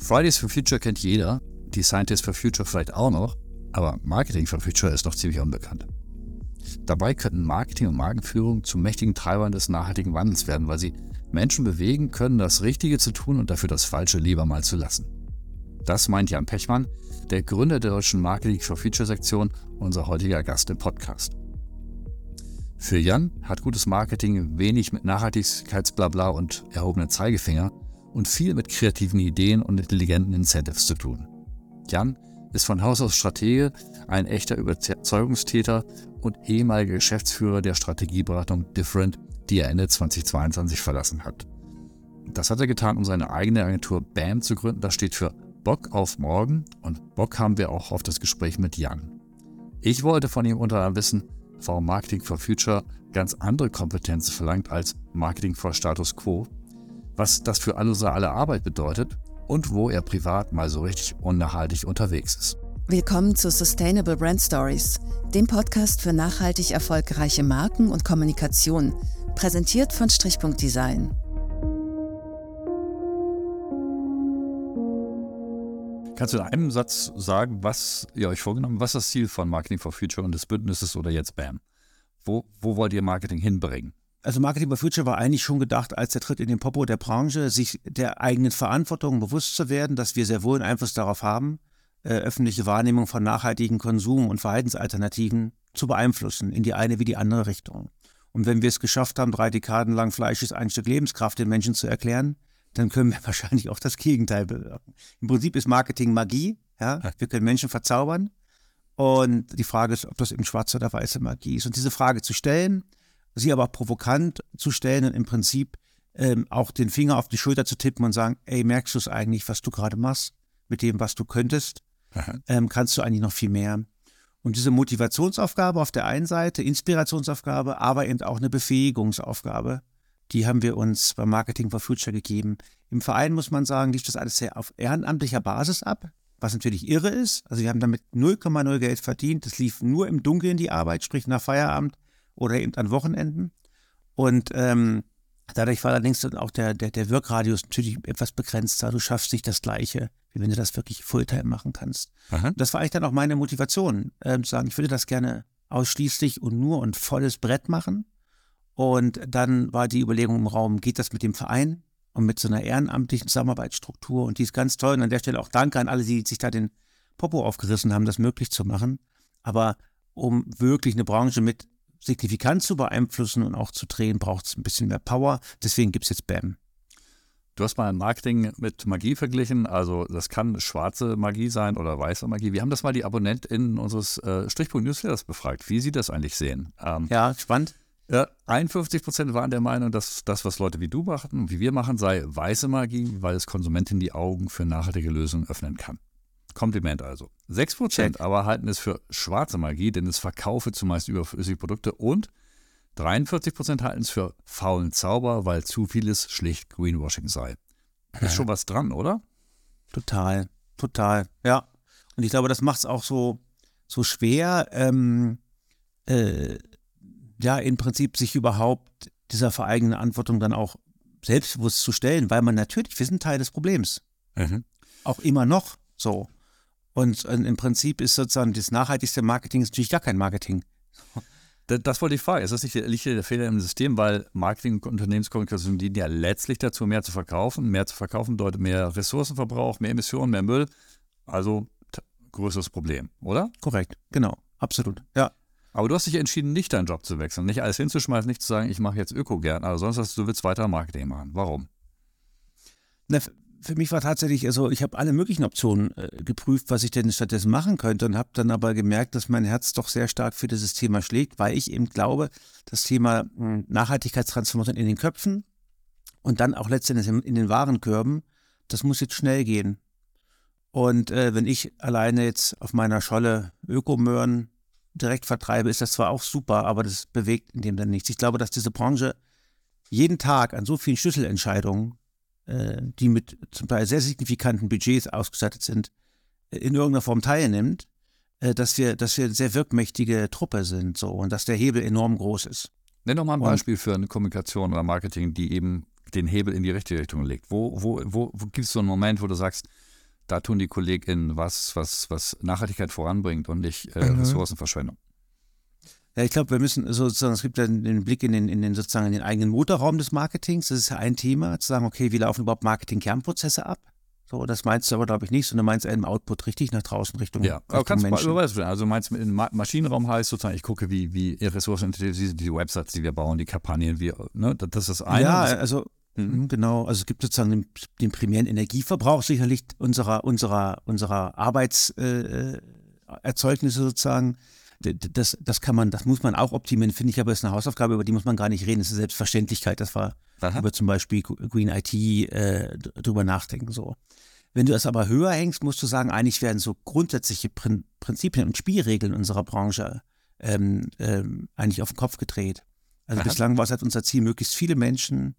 Fridays for Future kennt jeder, die Scientists for Future vielleicht auch noch, aber Marketing for Future ist noch ziemlich unbekannt. Dabei könnten Marketing und Markenführung zu mächtigen Treibern des nachhaltigen Wandels werden, weil sie Menschen bewegen können, das Richtige zu tun und dafür das Falsche lieber mal zu lassen. Das meint Jan Pechmann, der Gründer der deutschen Marketing for Future Sektion, unser heutiger Gast im Podcast. Für Jan hat gutes Marketing wenig mit Nachhaltigkeitsblabla und erhobenen Zeigefinger und viel mit kreativen Ideen und intelligenten Incentives zu tun. Jan ist von Haus aus Stratege, ein echter Überzeugungstäter und ehemaliger Geschäftsführer der Strategieberatung Different, die er Ende 2022 verlassen hat. Das hat er getan, um seine eigene Agentur BAM zu gründen. Das steht für Bock auf morgen und Bock haben wir auch auf das Gespräch mit Jan. Ich wollte von ihm unter anderem wissen, warum Marketing for Future ganz andere Kompetenzen verlangt als Marketing for Status Quo, was das für alle unsere alle Arbeit bedeutet und wo er privat mal so richtig unnachhaltig unterwegs ist. Willkommen zu Sustainable Brand Stories, dem Podcast für nachhaltig erfolgreiche Marken und Kommunikation, präsentiert von Strichpunkt Design. Kannst du in einem Satz sagen, was ihr euch vorgenommen habt? Was ist das Ziel von Marketing for Future und des Bündnisses oder jetzt BAM? Wo, wo wollt ihr Marketing hinbringen? Also Marketing for Future war eigentlich schon gedacht als der Tritt in den Popo der Branche, sich der eigenen Verantwortung bewusst zu werden, dass wir sehr wohl einen Einfluss darauf haben, äh, öffentliche Wahrnehmung von nachhaltigen Konsum- und Verhaltensalternativen zu beeinflussen, in die eine wie die andere Richtung. Und wenn wir es geschafft haben, drei Dekaden lang Fleisch ist ein Stück Lebenskraft den Menschen zu erklären, dann können wir wahrscheinlich auch das Gegenteil bewirken. Im Prinzip ist Marketing Magie. Ja? Wir können Menschen verzaubern. Und die Frage ist, ob das eben schwarze oder weiße Magie ist. Und diese Frage zu stellen, sie aber provokant zu stellen und im Prinzip ähm, auch den Finger auf die Schulter zu tippen und sagen, ey, merkst du es eigentlich, was du gerade machst mit dem, was du könntest? Ähm, kannst du eigentlich noch viel mehr? Und diese Motivationsaufgabe auf der einen Seite, Inspirationsaufgabe, aber eben auch eine Befähigungsaufgabe, die haben wir uns beim Marketing for Future gegeben. Im Verein muss man sagen, lief das alles sehr auf ehrenamtlicher Basis ab, was natürlich irre ist. Also wir haben damit 0,0 Geld verdient. Das lief nur im Dunkeln die Arbeit, sprich nach Feierabend oder eben an Wochenenden. Und ähm, dadurch war allerdings dann auch der, der, der Wirkradius natürlich etwas begrenzter. Du schaffst nicht das Gleiche, wie wenn du das wirklich Fulltime machen kannst. Das war eigentlich dann auch meine Motivation, äh, zu sagen, ich würde das gerne ausschließlich und nur und volles Brett machen. Und dann war die Überlegung im Raum, geht das mit dem Verein und mit so einer ehrenamtlichen Zusammenarbeitsstruktur? Und die ist ganz toll. Und an der Stelle auch danke an alle, die sich da den Popo aufgerissen haben, das möglich zu machen. Aber um wirklich eine Branche mit signifikant zu beeinflussen und auch zu drehen, braucht es ein bisschen mehr Power. Deswegen gibt es jetzt BAM. Du hast mal Marketing mit Magie verglichen. Also das kann schwarze Magie sein oder weiße Magie. Wir haben das mal die AbonnentInnen unseres äh, Strichpunkt Newsletters befragt, wie sie das eigentlich sehen. Ähm, ja, spannend. Ja, 51 Prozent waren der Meinung, dass das, was Leute wie du machen und wie wir machen, sei weiße Magie, weil es Konsumentinnen die Augen für nachhaltige Lösungen öffnen kann. Kompliment also. 6% aber halten es für schwarze Magie, denn es verkaufe zumeist überflüssige Produkte und 43% halten es für faulen Zauber, weil zu vieles schlicht Greenwashing sei. Ist schon was dran, oder? Total, total, ja. Und ich glaube, das macht es auch so, so schwer, ähm, äh, ja, im Prinzip sich überhaupt dieser vereigenen Antwortung dann auch selbstbewusst zu stellen, weil man natürlich, wir sind Teil des Problems. Mhm. Auch immer noch so. Und im Prinzip ist sozusagen das nachhaltigste Marketing ist natürlich gar kein Marketing. Das wollte ich fragen. Ist das nicht liegt der Fehler im System, weil Marketing und Unternehmenskommunikation dienen ja letztlich dazu, mehr zu verkaufen. Mehr zu verkaufen bedeutet mehr Ressourcenverbrauch, mehr Emissionen, mehr Müll. Also größeres Problem, oder? Korrekt, genau, absolut. Ja. Aber du hast dich entschieden, nicht deinen Job zu wechseln, nicht alles hinzuschmeißen, nicht zu sagen, ich mache jetzt Öko gern, aber sonst hast du, du willst weiter Marketing machen. Warum? Na, für mich war tatsächlich, also ich habe alle möglichen Optionen äh, geprüft, was ich denn stattdessen machen könnte und habe dann aber gemerkt, dass mein Herz doch sehr stark für dieses Thema schlägt, weil ich eben glaube, das Thema hm, Nachhaltigkeitstransformation in den Köpfen und dann auch letztendlich in, den Warenkörben, das muss jetzt schnell gehen. Und äh, wenn ich alleine jetzt auf meiner Scholle Ökomöhren direkt vertreibe, ist das zwar auch super, aber das bewegt in dem dann nichts. Ich glaube, dass diese Branche jeden Tag an so vielen Schlüsselentscheidungen die mit zum Teil sehr signifikanten Budgets ausgestattet sind, äh, in irgendeiner Form teilnimmt, äh, dass wir, dass wir eine sehr wirkmächtige Truppe sind so und dass der Hebel enorm groß ist. Nenn doch mal ein Beispiel für eine Kommunikation oder Marketing, die eben den Hebel in die richtige Richtung legt. Wo, wo, wo, wo gibt es so einen Moment, wo du sagst, da tun die KollegInnen was, was, was Nachhaltigkeit voranbringt und nicht äh, mhm. Ressourcenverschwendung. Ja, ich glaube, wir müssen sozusagen, es gibt ja den Blick in den, in den sozusagen in den eigenen Motorraum des Marketings. Das ist ja ein Thema, zu sagen, okay, wie laufen überhaupt Marketing-Kernprozesse ab? So, das meinst du aber, glaube ich, nicht, sondern meinst im Output richtig nach draußen Richtung. Ja, aber kannst Menschen. du mal Also meinst du im Maschinenraum heißt sozusagen, ich gucke, wie, wie ressourcenintensiv sind die Websites, die wir bauen, die Kampagnen, wie, ne, das ist das eine. Ja, also mhm. genau. Also es gibt sozusagen den, den primären Energieverbrauch sicherlich unserer, unserer, unserer Arbeitserzeugnisse äh, sozusagen das, das kann man, das muss man auch optimieren, finde ich, aber ist eine Hausaufgabe, über die muss man gar nicht reden. Das ist eine Selbstverständlichkeit, das war Aha. über zum Beispiel Green IT äh, drüber nachdenken. So. Wenn du es aber höher hängst, musst du sagen, eigentlich werden so grundsätzliche Prin Prinzipien und Spielregeln unserer Branche ähm, ähm, eigentlich auf den Kopf gedreht. Also Aha. bislang war es halt unser Ziel, möglichst viele Menschen,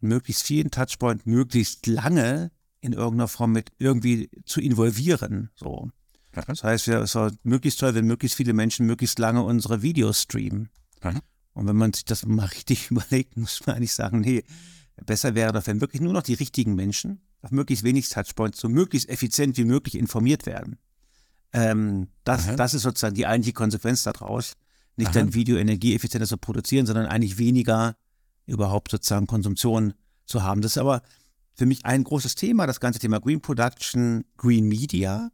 möglichst vielen Touchpoint, möglichst lange in irgendeiner Form mit irgendwie zu involvieren. So. Das heißt, es war möglichst toll, wenn möglichst viele Menschen möglichst lange unsere Videos streamen. Aha. Und wenn man sich das mal richtig überlegt, muss man eigentlich sagen, nee, besser wäre doch, wenn wirklich nur noch die richtigen Menschen auf möglichst wenig Touchpoints so möglichst effizient wie möglich informiert werden. Ähm, das, das ist sozusagen die eigentliche Konsequenz daraus. Nicht dann Video energieeffizienter zu produzieren, sondern eigentlich weniger überhaupt sozusagen Konsumption zu haben. Das ist aber für mich ein großes Thema, das ganze Thema Green Production, Green Media.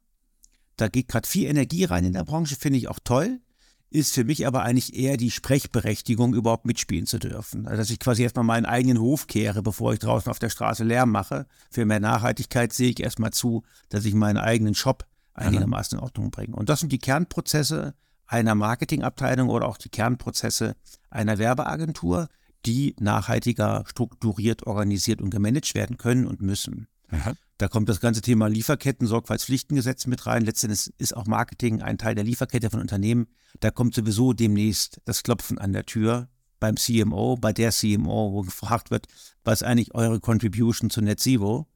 Da geht gerade viel Energie rein in der Branche, finde ich auch toll. Ist für mich aber eigentlich eher die Sprechberechtigung, überhaupt mitspielen zu dürfen. Also, dass ich quasi erstmal meinen eigenen Hof kehre, bevor ich draußen auf der Straße Lärm mache. Für mehr Nachhaltigkeit sehe ich erstmal zu, dass ich meinen eigenen Shop einigermaßen in Ordnung bringe. Und das sind die Kernprozesse einer Marketingabteilung oder auch die Kernprozesse einer Werbeagentur, die nachhaltiger strukturiert, organisiert und gemanagt werden können und müssen. Aha. Da kommt das ganze Thema Lieferketten-Sorgfaltspflichtengesetz mit rein. Letztendlich ist auch Marketing ein Teil der Lieferkette von Unternehmen. Da kommt sowieso demnächst das Klopfen an der Tür beim CMO, bei der CMO, wo gefragt wird, was eigentlich eure Contribution zu Net Zero?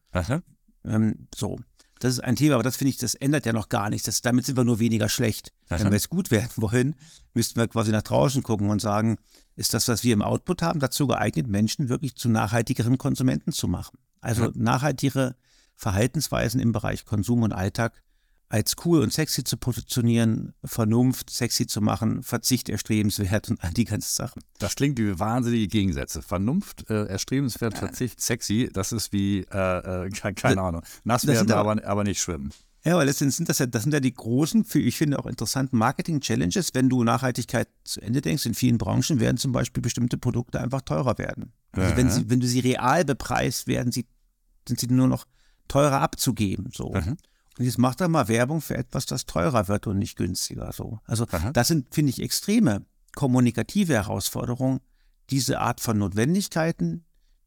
Ähm, so. Das ist ein Thema, aber das finde ich, das ändert ja noch gar nichts. Das, damit sind wir nur weniger schlecht. Aha. Wenn wir jetzt gut werden wollen, müssten wir quasi nach draußen gucken und sagen, ist das, was wir im Output haben, dazu geeignet, Menschen wirklich zu nachhaltigeren Konsumenten zu machen? Also nachhaltigere Verhaltensweisen im Bereich Konsum und Alltag als cool und sexy zu positionieren, Vernunft sexy zu machen, Verzicht erstrebenswert und all die ganzen Sachen. Das klingt wie wahnsinnige Gegensätze. Vernunft, äh, erstrebenswert, Verzicht, sexy, das ist wie, äh, äh, keine Ahnung, nass werden, aber, aber nicht schwimmen. Ja, weil letztendlich sind das ja, das sind ja die großen, für ich finde auch interessanten Marketing-Challenges. Wenn du Nachhaltigkeit zu Ende denkst, in vielen Branchen werden zum Beispiel bestimmte Produkte einfach teurer werden. Also wenn, sie, wenn du sie real bepreist, werden sie, sind sie nur noch teurer abzugeben. So. Mhm. Und jetzt macht er mal Werbung für etwas, das teurer wird und nicht günstiger. So. Also mhm. das sind, finde ich, extreme kommunikative Herausforderungen, diese Art von Notwendigkeiten,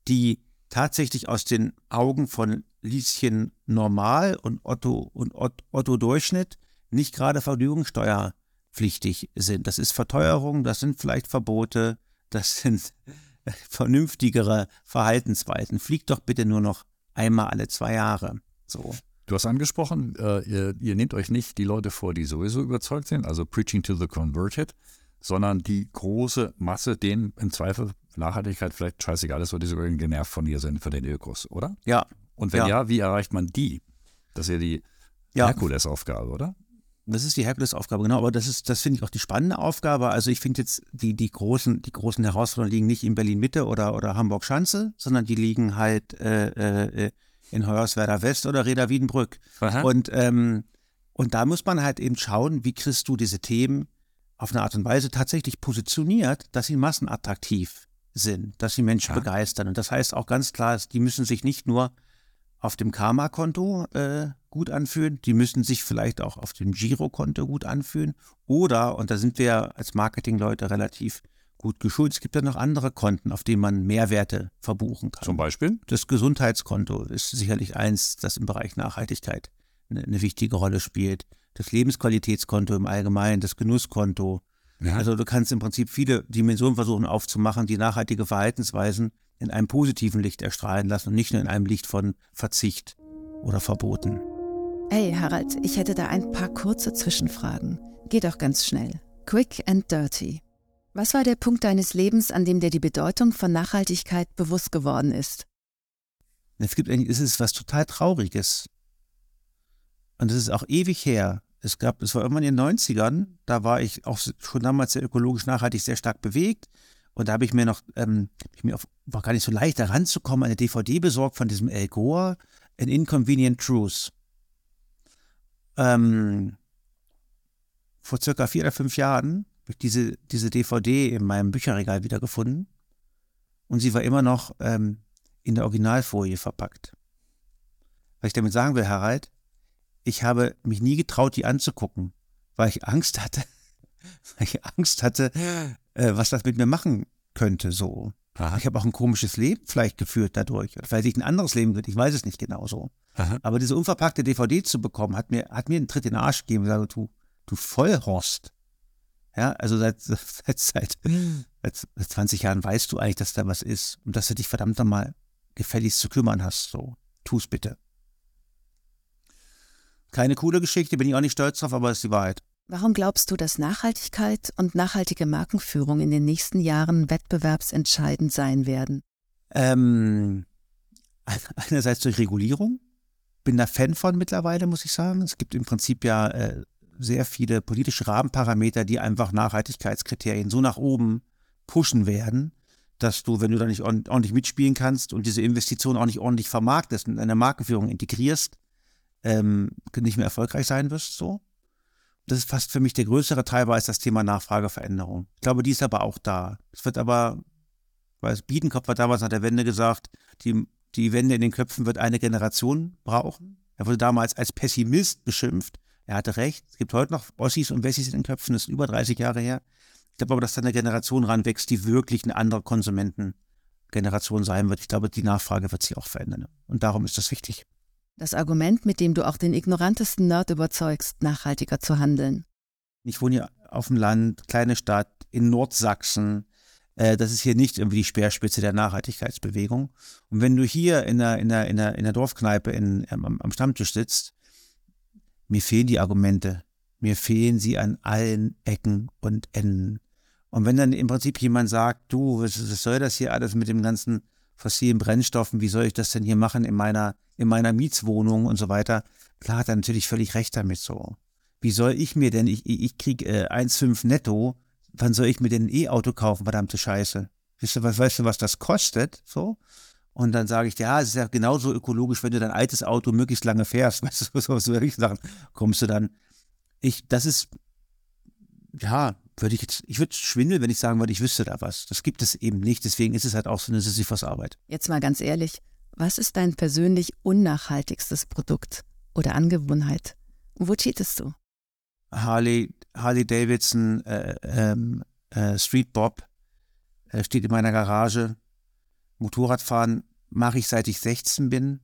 die tatsächlich aus den Augen von Lieschen Normal und Otto und Otto Durchschnitt nicht gerade vergnügungssteuerpflichtig sind. Das ist Verteuerung, das sind vielleicht Verbote, das sind vernünftigere Verhaltensweisen. Fliegt doch bitte nur noch einmal alle zwei Jahre. So. Du hast angesprochen, äh, ihr, ihr, nehmt euch nicht die Leute vor, die sowieso überzeugt sind, also preaching to the converted, sondern die große Masse, denen im Zweifel Nachhaltigkeit vielleicht scheißegal ist, weil die sogar genervt von ihr sind für den Ökos, oder? Ja. Und wenn ja, ja wie erreicht man die? Das ist ja die ja. Herkulesaufgabe, oder? Das ist die Herkulesaufgabe, genau. Aber das ist, das finde ich auch die spannende Aufgabe. Also ich finde jetzt, die, die großen, die großen Herausforderungen liegen nicht in Berlin-Mitte oder, oder Hamburg-Schanze, sondern die liegen halt äh, äh, in Hoyerswerda West oder Reda Wiedenbrück. Und, ähm, und da muss man halt eben schauen, wie kriegst du diese Themen auf eine Art und Weise tatsächlich positioniert, dass sie massenattraktiv sind, dass sie Menschen ja. begeistern. Und das heißt auch ganz klar, die müssen sich nicht nur auf dem Karma-Konto äh, gut anfühlen, die müssen sich vielleicht auch auf dem Girokonto gut anfühlen. Oder, und da sind wir als Marketingleute relativ gut geschult, es gibt ja noch andere Konten, auf denen man Mehrwerte verbuchen kann. Zum Beispiel? Das Gesundheitskonto ist sicherlich eins, das im Bereich Nachhaltigkeit eine, eine wichtige Rolle spielt. Das Lebensqualitätskonto im Allgemeinen, das Genusskonto. Ja. Also du kannst im Prinzip viele Dimensionen versuchen aufzumachen, die nachhaltige Verhaltensweisen in einem positiven Licht erstrahlen lassen und nicht nur in einem Licht von Verzicht oder Verboten. Hey Harald, ich hätte da ein paar kurze Zwischenfragen. Geht auch ganz schnell. Quick and dirty. Was war der Punkt deines Lebens, an dem dir die Bedeutung von Nachhaltigkeit bewusst geworden ist? Es gibt eigentlich, es ist was total Trauriges. und das ist auch ewig her. Es gab, es war irgendwann in den 90ern, da war ich auch schon damals sehr ökologisch nachhaltig sehr stark bewegt. Und da habe ich mir noch, ähm, ich mir auf, war gar nicht so leicht, da ranzukommen, eine DVD besorgt von diesem El Gore, An Inconvenient Truth. Ähm, vor circa vier oder fünf Jahren habe ich diese, diese DVD in meinem Bücherregal wiedergefunden. Und sie war immer noch ähm, in der Originalfolie verpackt. Was ich damit sagen will, Harald, ich habe mich nie getraut, die anzugucken, weil ich Angst hatte, weil ich Angst hatte, äh, was das mit mir machen könnte, so. Aha. Ich habe auch ein komisches Leben vielleicht geführt dadurch. Oder vielleicht ein anderes Leben geführt, ich weiß es nicht genau so. Aha. Aber diese unverpackte DVD zu bekommen, hat mir, hat mir einen Tritt in den Arsch gegeben und gesagt, du, du Vollhorst. Ja, also seit, seit, seit, seit 20 Jahren weißt du eigentlich, dass da was ist und dass du dich verdammt nochmal gefälligst zu kümmern hast. So, tu's bitte. Keine coole Geschichte, bin ich auch nicht stolz drauf, aber es ist die Wahrheit. Warum glaubst du, dass Nachhaltigkeit und nachhaltige Markenführung in den nächsten Jahren wettbewerbsentscheidend sein werden? Ähm, einerseits durch Regulierung. Bin da Fan von mittlerweile, muss ich sagen. Es gibt im Prinzip ja äh, sehr viele politische Rahmenparameter, die einfach Nachhaltigkeitskriterien so nach oben pushen werden, dass du, wenn du da nicht ordentlich mitspielen kannst und diese Investition auch nicht ordentlich vermarktest und in eine Markenführung integrierst, ähm, nicht mehr erfolgreich sein wirst. So das ist fast für mich der größere Treiber als das Thema Nachfrageveränderung. Ich glaube, die ist aber auch da. Es wird aber, weil Biedenkopf hat damals nach der Wende gesagt, die, die Wende in den Köpfen wird eine Generation brauchen. Er wurde damals als Pessimist beschimpft. Er hatte recht. Es gibt heute noch Ossis und Wessis in den Köpfen, das ist über 30 Jahre her. Ich glaube aber, dass da eine Generation ranwächst, die wirklich eine andere Konsumentengeneration sein wird. Ich glaube, die Nachfrage wird sich auch verändern. Und darum ist das wichtig. Das Argument, mit dem du auch den ignorantesten Nerd überzeugst, nachhaltiger zu handeln. Ich wohne hier auf dem Land, kleine Stadt in Nordsachsen. Äh, das ist hier nicht irgendwie die Speerspitze der Nachhaltigkeitsbewegung. Und wenn du hier in der, in der, in der, in der Dorfkneipe in, am, am Stammtisch sitzt, mir fehlen die Argumente. Mir fehlen sie an allen Ecken und Enden. Und wenn dann im Prinzip jemand sagt, du, was, was soll das hier alles mit dem ganzen fossilen Brennstoffen, wie soll ich das denn hier machen in meiner, in meiner Mietswohnung und so weiter. Klar hat er natürlich völlig recht damit so. Wie soll ich mir denn, ich, ich krieg äh, 1,5 netto, wann soll ich mir denn ein E-Auto kaufen, verdammte Scheiße? Weißt du, was, weißt du, was das kostet? So? Und dann sage ich dir, ja, es ist ja genauso ökologisch, wenn du dein altes Auto möglichst lange fährst. Weißt du, so, so ich sagen, kommst du dann. Ich, das ist, ja, würde ich jetzt, ich würde schwindeln, wenn ich sagen würde, ich wüsste da was. Das gibt es eben nicht, deswegen ist es halt auch so eine Sisyphus-Arbeit. Jetzt mal ganz ehrlich, was ist dein persönlich unnachhaltigstes Produkt oder Angewohnheit? Wo cheatest du? Harley, Harley Davidson äh, ähm, äh, Street Bob äh, steht in meiner Garage. Motorradfahren mache ich seit ich 16 bin.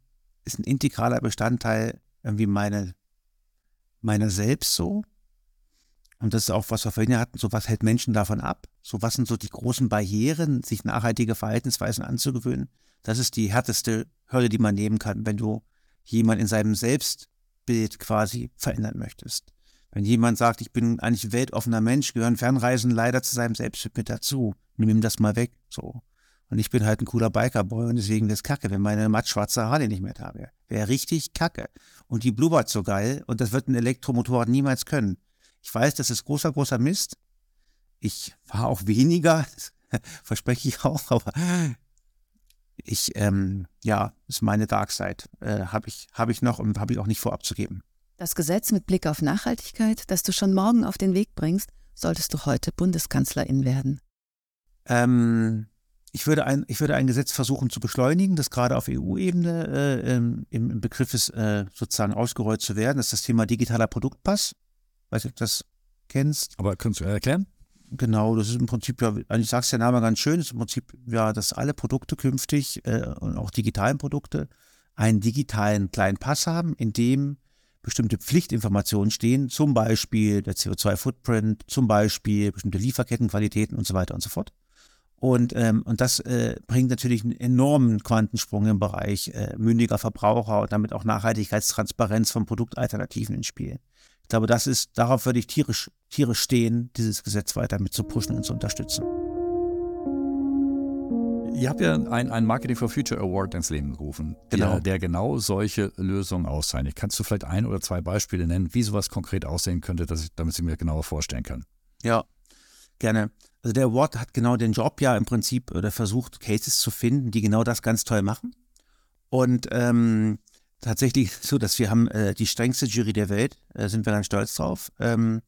Ist ein integraler Bestandteil irgendwie meine, meiner selbst so. Und das ist auch, was wir vorhin hatten, so was hält Menschen davon ab? So was sind so die großen Barrieren, sich nachhaltige Verhaltensweisen anzugewöhnen? Das ist die härteste Hürde, die man nehmen kann, wenn du jemand in seinem Selbstbild quasi verändern möchtest. Wenn jemand sagt, ich bin eigentlich ein weltoffener Mensch, gehören Fernreisen leider zu seinem Selbstbild mit dazu. Nimm ihm das mal weg, so. Und ich bin halt ein cooler Bikerboy und deswegen das Kacke, wenn meine mattschwarze Harley nicht mehr da wäre. Wäre richtig Kacke. Und die blubbert so geil und das wird ein Elektromotorrad niemals können. Ich weiß, das ist großer, großer Mist. Ich war auch weniger, verspreche ich auch, aber ich, ähm, ja, ist meine Dark Side. Äh, habe ich, hab ich noch und habe ich auch nicht vorabzugeben. Das Gesetz mit Blick auf Nachhaltigkeit, das du schon morgen auf den Weg bringst, solltest du heute Bundeskanzlerin werden. Ähm, ich, würde ein, ich würde ein Gesetz versuchen zu beschleunigen, das gerade auf EU-Ebene äh, im, im, Begriff ist, äh, sozusagen ausgerollt zu werden. Das ist das Thema digitaler Produktpass. Weiß nicht, ob du das kennst. Aber kannst du erklären? Genau, das ist im Prinzip ja, eigentlich sagst der Name ganz schön, ist im Prinzip ja, dass alle Produkte künftig äh, und auch digitalen Produkte einen digitalen kleinen Pass haben, in dem bestimmte Pflichtinformationen stehen, zum Beispiel der CO2-Footprint, zum Beispiel bestimmte Lieferkettenqualitäten und so weiter und so fort. Und, ähm, und das äh, bringt natürlich einen enormen Quantensprung im Bereich äh, mündiger Verbraucher und damit auch Nachhaltigkeitstransparenz von Produktalternativen ins Spiel. Ich glaube, das ist, darauf würde ich tierisch, tierisch stehen, dieses Gesetz weiter mit zu pushen und zu unterstützen. Ihr habt ja einen Marketing for Future Award ins Leben gerufen, genau. Der, der, genau solche Lösungen auszeichnet. Kannst du vielleicht ein oder zwei Beispiele nennen, wie sowas konkret aussehen könnte, dass ich, damit ich mir genauer vorstellen kann? Ja, gerne. Also der Award hat genau den Job ja im Prinzip oder versucht, Cases zu finden, die genau das ganz toll machen. Und ähm, tatsächlich so, dass wir haben äh, die strengste Jury der Welt, äh, sind wir ganz stolz drauf. Ähm,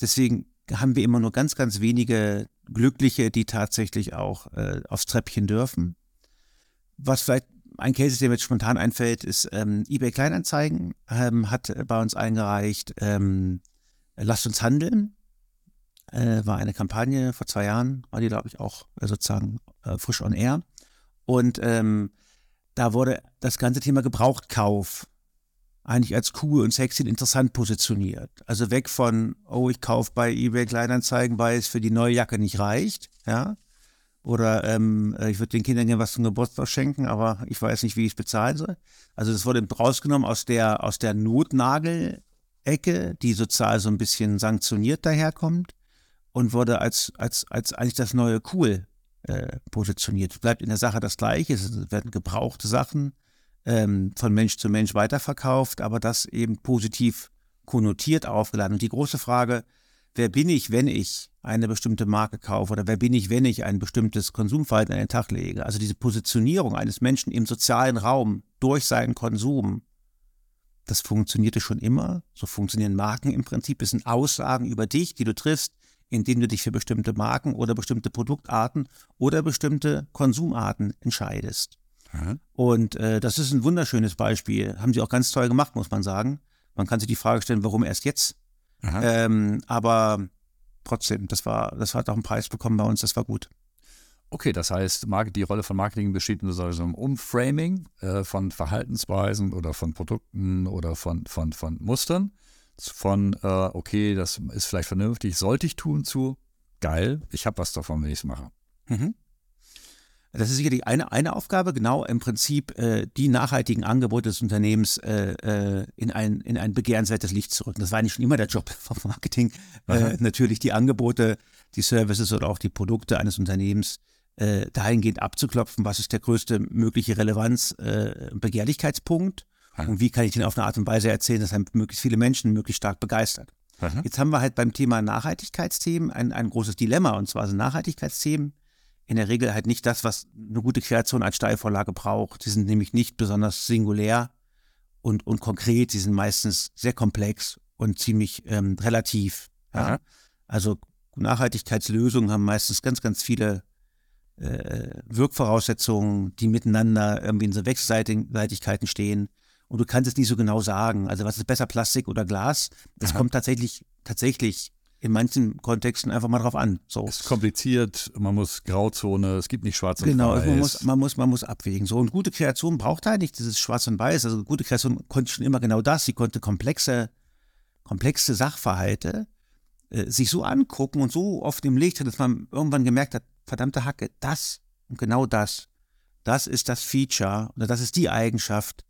deswegen haben wir immer nur ganz, ganz wenige Glückliche, die tatsächlich auch äh, aufs Treppchen dürfen. Was vielleicht ein Case, der mir jetzt spontan einfällt, ist ähm, eBay Kleinanzeigen ähm, hat bei uns eingereicht, ähm, lasst uns handeln. Äh, war eine Kampagne vor zwei Jahren, war die, glaube ich, auch äh, sozusagen äh, frisch on air. Und ähm, da wurde das ganze Thema Gebrauchtkauf eigentlich als cool und sexy und interessant positioniert. Also weg von, oh, ich kaufe bei eBay Kleinanzeigen, weil es für die neue Jacke nicht reicht, ja. Oder ähm, äh, ich würde den Kindern gerne was zum Geburtstag schenken, aber ich weiß nicht, wie ich es bezahlen soll. Also das wurde rausgenommen aus der, aus der Notnagel-Ecke, die sozial so ein bisschen sanktioniert daherkommt und wurde als, als, als eigentlich das neue Cool äh, positioniert. Bleibt in der Sache das Gleiche, es werden gebrauchte Sachen ähm, von Mensch zu Mensch weiterverkauft, aber das eben positiv konnotiert aufgeladen. Und die große Frage, wer bin ich, wenn ich eine bestimmte Marke kaufe oder wer bin ich, wenn ich ein bestimmtes Konsumverhalten an den Tag lege? Also diese Positionierung eines Menschen im sozialen Raum durch seinen Konsum, das funktionierte schon immer. So funktionieren Marken im Prinzip. Das sind Aussagen über dich, die du triffst, indem du dich für bestimmte Marken oder bestimmte Produktarten oder bestimmte Konsumarten entscheidest. Und äh, das ist ein wunderschönes Beispiel. Haben sie auch ganz toll gemacht, muss man sagen. Man kann sich die Frage stellen, warum erst jetzt? Ähm, aber trotzdem, das war, das hat auch einen Preis bekommen bei uns, das war gut. Okay, das heißt, die Rolle von Marketing besteht in so einem Umframing äh, von Verhaltensweisen oder von Produkten oder von, von, von Mustern. Von, äh, okay, das ist vielleicht vernünftig, sollte ich tun, zu geil, ich habe was davon, wenn ich es mache. Mhm. Das ist sicherlich eine, eine Aufgabe, genau im Prinzip äh, die nachhaltigen Angebote des Unternehmens äh, äh, in, ein, in ein begehrenswertes Licht zu rücken. Das war eigentlich schon immer der Job vom Marketing. Äh, natürlich die Angebote, die Services oder auch die Produkte eines Unternehmens äh, dahingehend abzuklopfen, was ist der größte mögliche Relevanz, äh, Begehrlichkeitspunkt Aha. und wie kann ich den auf eine Art und Weise erzählen, dass er möglichst viele Menschen möglichst stark begeistert. Aha. Jetzt haben wir halt beim Thema Nachhaltigkeitsthemen ein, ein großes Dilemma und zwar sind Nachhaltigkeitsthemen in der Regel halt nicht das, was eine gute Kreation als Steilvorlage braucht. Sie sind nämlich nicht besonders singulär und, und konkret. Sie sind meistens sehr komplex und ziemlich ähm, relativ. Ja? Also Nachhaltigkeitslösungen haben meistens ganz, ganz viele äh, Wirkvoraussetzungen, die miteinander irgendwie in so Wechselseitigkeiten stehen. Und du kannst es nicht so genau sagen. Also was ist besser, Plastik oder Glas? Das Aha. kommt tatsächlich, tatsächlich in manchen Kontexten einfach mal drauf an. So. Es ist kompliziert, man muss Grauzone, es gibt nicht schwarz und genau, weiß. Genau, man muss, man, muss, man muss abwägen. So, und gute Kreation braucht halt nicht dieses schwarz und weiß. Also gute Kreation konnte schon immer genau das. Sie konnte komplexe, komplexe Sachverhalte äh, sich so angucken und so oft im Licht dass man irgendwann gemerkt hat, verdammte Hacke, das und genau das, das ist das Feature oder das ist die Eigenschaft,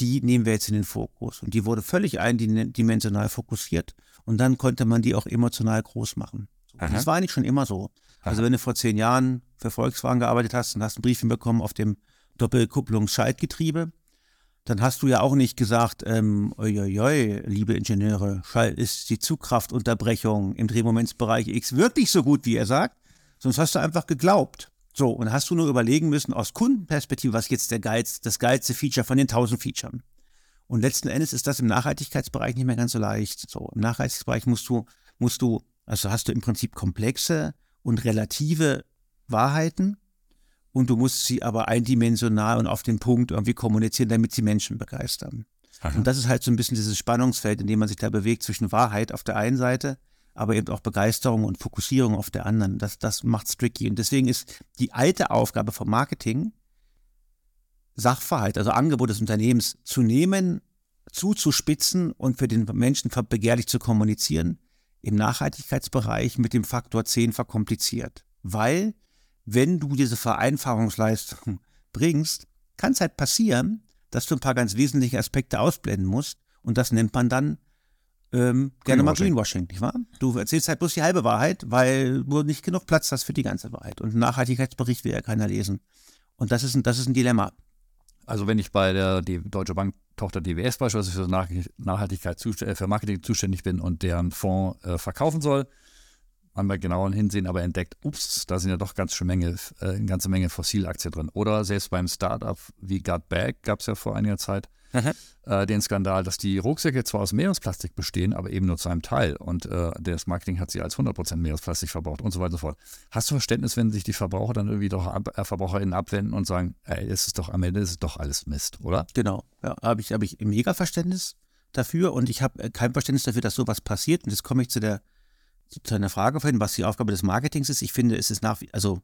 die nehmen wir jetzt in den Fokus. Und die wurde völlig eindimensional fokussiert und dann konnte man die auch emotional groß machen. Das war eigentlich schon immer so. Also wenn du vor zehn Jahren für Volkswagen gearbeitet hast und hast einen Brief bekommen auf dem Doppelkupplungsschaltgetriebe, dann hast du ja auch nicht gesagt, ähm, oi, oi, oi, liebe Ingenieure, Schalt ist die Zugkraftunterbrechung im Drehmomentsbereich X wirklich so gut, wie er sagt, sonst hast du einfach geglaubt. So, und hast du nur überlegen müssen, aus Kundenperspektive, was jetzt der Geiz, das geilste Feature von den 1000 Features. Und letzten Endes ist das im Nachhaltigkeitsbereich nicht mehr ganz so leicht. So, im Nachhaltigkeitsbereich musst du, musst du, also hast du im Prinzip komplexe und relative Wahrheiten und du musst sie aber eindimensional und auf den Punkt irgendwie kommunizieren, damit sie Menschen begeistern. Aha. Und das ist halt so ein bisschen dieses Spannungsfeld, in dem man sich da bewegt zwischen Wahrheit auf der einen Seite, aber eben auch Begeisterung und Fokussierung auf der anderen. Das, das macht's tricky. Und deswegen ist die alte Aufgabe vom Marketing, Sachverhalt, also Angebot des Unternehmens zu nehmen, zuzuspitzen und für den Menschen begehrlich zu kommunizieren, im Nachhaltigkeitsbereich mit dem Faktor 10 verkompliziert. Weil, wenn du diese Vereinfachungsleistung bringst, kann es halt passieren, dass du ein paar ganz wesentliche Aspekte ausblenden musst und das nennt man dann ähm, gerne mal Greenwashing, nicht wahr? Du erzählst halt bloß die halbe Wahrheit, weil du nicht genug Platz hast für die ganze Wahrheit. Und einen Nachhaltigkeitsbericht will ja keiner lesen. Und das ist ein, das ist ein Dilemma. Also wenn ich bei der die Deutsche Bank Tochter DWS beispielsweise für Nachhaltigkeit äh, für Marketing zuständig bin und deren Fonds äh, verkaufen soll, man bei genaueren Hinsehen aber entdeckt, ups, da sind ja doch ganz schön Menge, äh, eine ganze Menge Fossilaktien drin. Oder selbst beim Startup wie Gut Bag gab es ja vor einiger Zeit äh, den Skandal, dass die Rucksäcke zwar aus Meeresplastik bestehen, aber eben nur zu einem Teil. Und äh, das Marketing hat sie als 100% Meeresplastik verbraucht und so weiter und so fort. Hast du Verständnis, wenn sich die Verbraucher dann irgendwie doch ab, äh, VerbraucherInnen abwenden und sagen, ey, es ist doch am Ende ist es doch alles Mist, oder? Genau, ja, habe ich, hab ich mega Verständnis dafür und ich habe äh, kein Verständnis dafür, dass sowas passiert. Und jetzt komme ich zu der zu einer Frage vorhin, was die Aufgabe des Marketings ist. Ich finde, es ist nach, also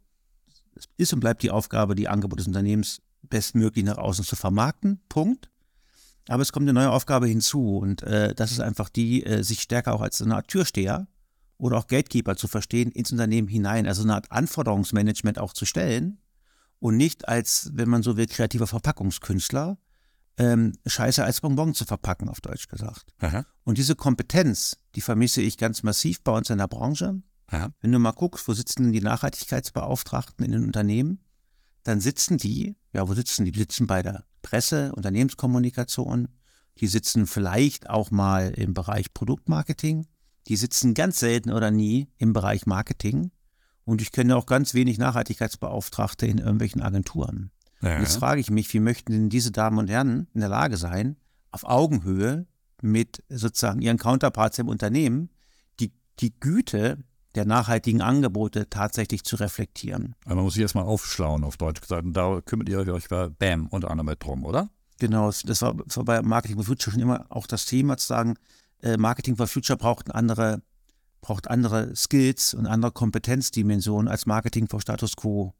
es ist und bleibt die Aufgabe, die Angebote des Unternehmens bestmöglich nach außen zu vermarkten. Punkt. Aber es kommt eine neue Aufgabe hinzu und äh, das ist einfach die, äh, sich stärker auch als eine Art Türsteher oder auch Gatekeeper zu verstehen ins Unternehmen hinein, also eine Art Anforderungsmanagement auch zu stellen und nicht als, wenn man so will, kreativer Verpackungskünstler, ähm, Scheiße als Bonbon zu verpacken, auf Deutsch gesagt. Aha. Und diese Kompetenz, die vermisse ich ganz massiv bei uns in der Branche. Aha. Wenn du mal guckst, wo sitzen denn die Nachhaltigkeitsbeauftragten in den Unternehmen, dann sitzen die, ja, wo sitzen die? Die sitzen bei der Presse, Unternehmenskommunikation, die sitzen vielleicht auch mal im Bereich Produktmarketing, die sitzen ganz selten oder nie im Bereich Marketing. Und ich kenne auch ganz wenig Nachhaltigkeitsbeauftragte in irgendwelchen Agenturen. Ja. Jetzt frage ich mich, wie möchten denn diese Damen und Herren in der Lage sein, auf Augenhöhe mit sozusagen ihren Counterparts im Unternehmen die, die Güte der nachhaltigen Angebote tatsächlich zu reflektieren. Also man muss sich erstmal aufschlauen, auf Deutsch gesagt. Und da kümmert ihr euch bei BAM unter anderem drum, oder? Genau, das war, das war bei Marketing for Future schon immer auch das Thema, zu sagen, äh, Marketing for Future braucht andere, braucht andere Skills und andere Kompetenzdimensionen als Marketing for Status Quo.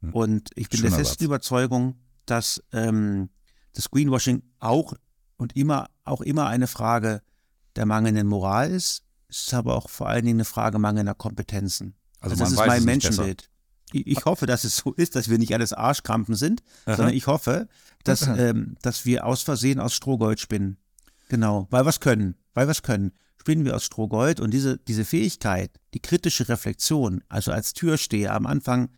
Hm. Und ich bin Schöner der festen Satz. Überzeugung, dass ähm, das Greenwashing auch und immer auch immer eine Frage der mangelnden Moral ist. Es ist aber auch vor allen Dingen eine Frage mangelnder Kompetenzen. Also, also das ist mein Menschenbild. Ich, ich, hoffe, dass es so ist, dass wir nicht alles Arschkrampen sind, Aha. sondern ich hoffe, dass, ähm, dass wir aus Versehen aus Strohgold spinnen. Genau, weil wir es können, weil wir es können. Spinnen wir aus Strohgold und diese, diese Fähigkeit, die kritische Reflexion, also als Türsteher am Anfang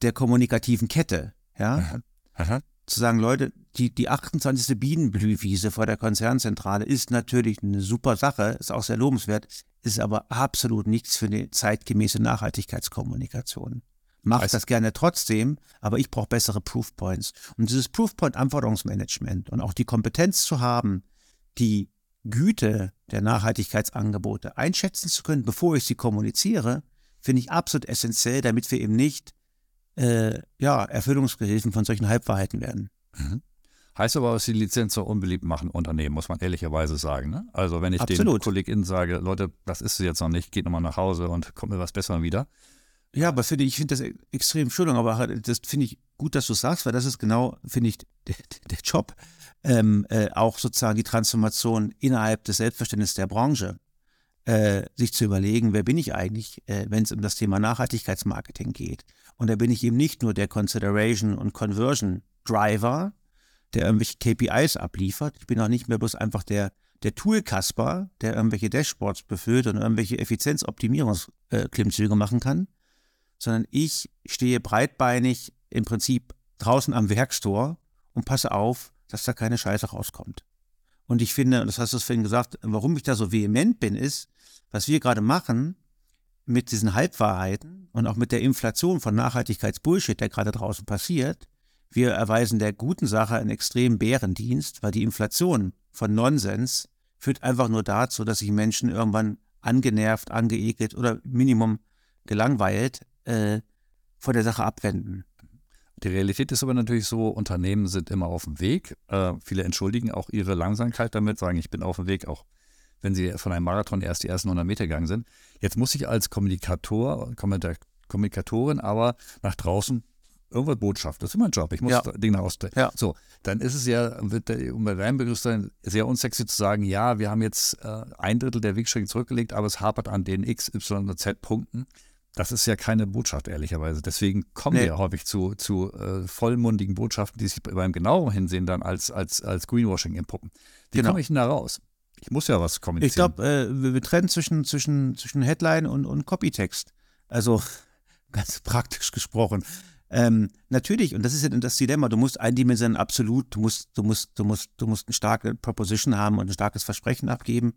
der kommunikativen Kette, ja, aha, aha. Zu sagen, Leute, die, die 28. Bienenblühwiese vor der Konzernzentrale ist natürlich eine super Sache, ist auch sehr lobenswert, ist aber absolut nichts für eine zeitgemäße Nachhaltigkeitskommunikation. Macht das gerne trotzdem, aber ich brauche bessere Proofpoints. Und dieses Proofpoint-Anforderungsmanagement und auch die Kompetenz zu haben, die Güte der Nachhaltigkeitsangebote einschätzen zu können, bevor ich sie kommuniziere, finde ich absolut essentiell, damit wir eben nicht äh, ja, Erfüllungsgehilfen von solchen Halbwahrheiten werden. Mhm. Heißt aber, dass die Lizenz so unbeliebt machen Unternehmen, muss man ehrlicherweise sagen. Ne? Also wenn ich Absolut. den KollegInnen sage, Leute, das ist es jetzt noch nicht, geht nochmal nach Hause und kommt mir was Besseres wieder. Ja, aber finde ich, finde das extrem, Entschuldigung, aber das finde ich gut, dass du sagst, weil das ist genau, finde ich, der, der Job, ähm, äh, auch sozusagen die Transformation innerhalb des Selbstverständnisses der Branche, äh, sich zu überlegen, wer bin ich eigentlich, äh, wenn es um das Thema Nachhaltigkeitsmarketing geht. Und da bin ich eben nicht nur der Consideration und Conversion Driver, der irgendwelche KPIs abliefert. Ich bin auch nicht mehr bloß einfach der, der Tool-Kasper, der irgendwelche Dashboards befüllt und irgendwelche Effizienzoptimierungsklimmzüge machen kann, sondern ich stehe breitbeinig im Prinzip draußen am Werkstor und passe auf, dass da keine Scheiße rauskommt. Und ich finde, und das hast du vorhin gesagt, warum ich da so vehement bin, ist, was wir gerade machen mit diesen Halbwahrheiten und auch mit der Inflation von Nachhaltigkeitsbullshit, der gerade draußen passiert, wir erweisen der guten Sache einen extremen Bärendienst, weil die Inflation von Nonsens führt einfach nur dazu, dass sich Menschen irgendwann angenervt, angeekelt oder Minimum gelangweilt äh, von der Sache abwenden. Die Realität ist aber natürlich so, Unternehmen sind immer auf dem Weg. Äh, viele entschuldigen auch ihre Langsamkeit damit, sagen, ich bin auf dem Weg, auch wenn sie von einem Marathon erst die ersten 100 Meter gegangen sind. Jetzt muss ich als Kommunikator, Kommunikatorin aber nach draußen irgendwas Botschaft. Das ist mein Job. Ich muss ja. Dinge ausstellen. Ja. So, dann ist es ja, wird der, um bei deinem Begriff sein, sehr unsexy zu sagen, ja, wir haben jetzt äh, ein Drittel der Wegstrecke zurückgelegt, aber es hapert an den X, Y und Z Punkten. Das ist ja keine Botschaft, ehrlicherweise. Deswegen kommen nee. wir häufig zu, zu äh, vollmundigen Botschaften, die sich beim genaueren Hinsehen dann als, als, als Greenwashing entpuppen. Wie genau. komme ich denn da raus? Ich muss ja was kommunizieren. Ich glaube, äh, wir, wir, trennen zwischen, zwischen, zwischen Headline und, und Copytext. Also ganz praktisch gesprochen. Ähm, natürlich, und das ist ja das Dilemma, du musst eindimensional absolut, du musst, du musst, du musst, du musst eine starke Proposition haben und ein starkes Versprechen abgeben.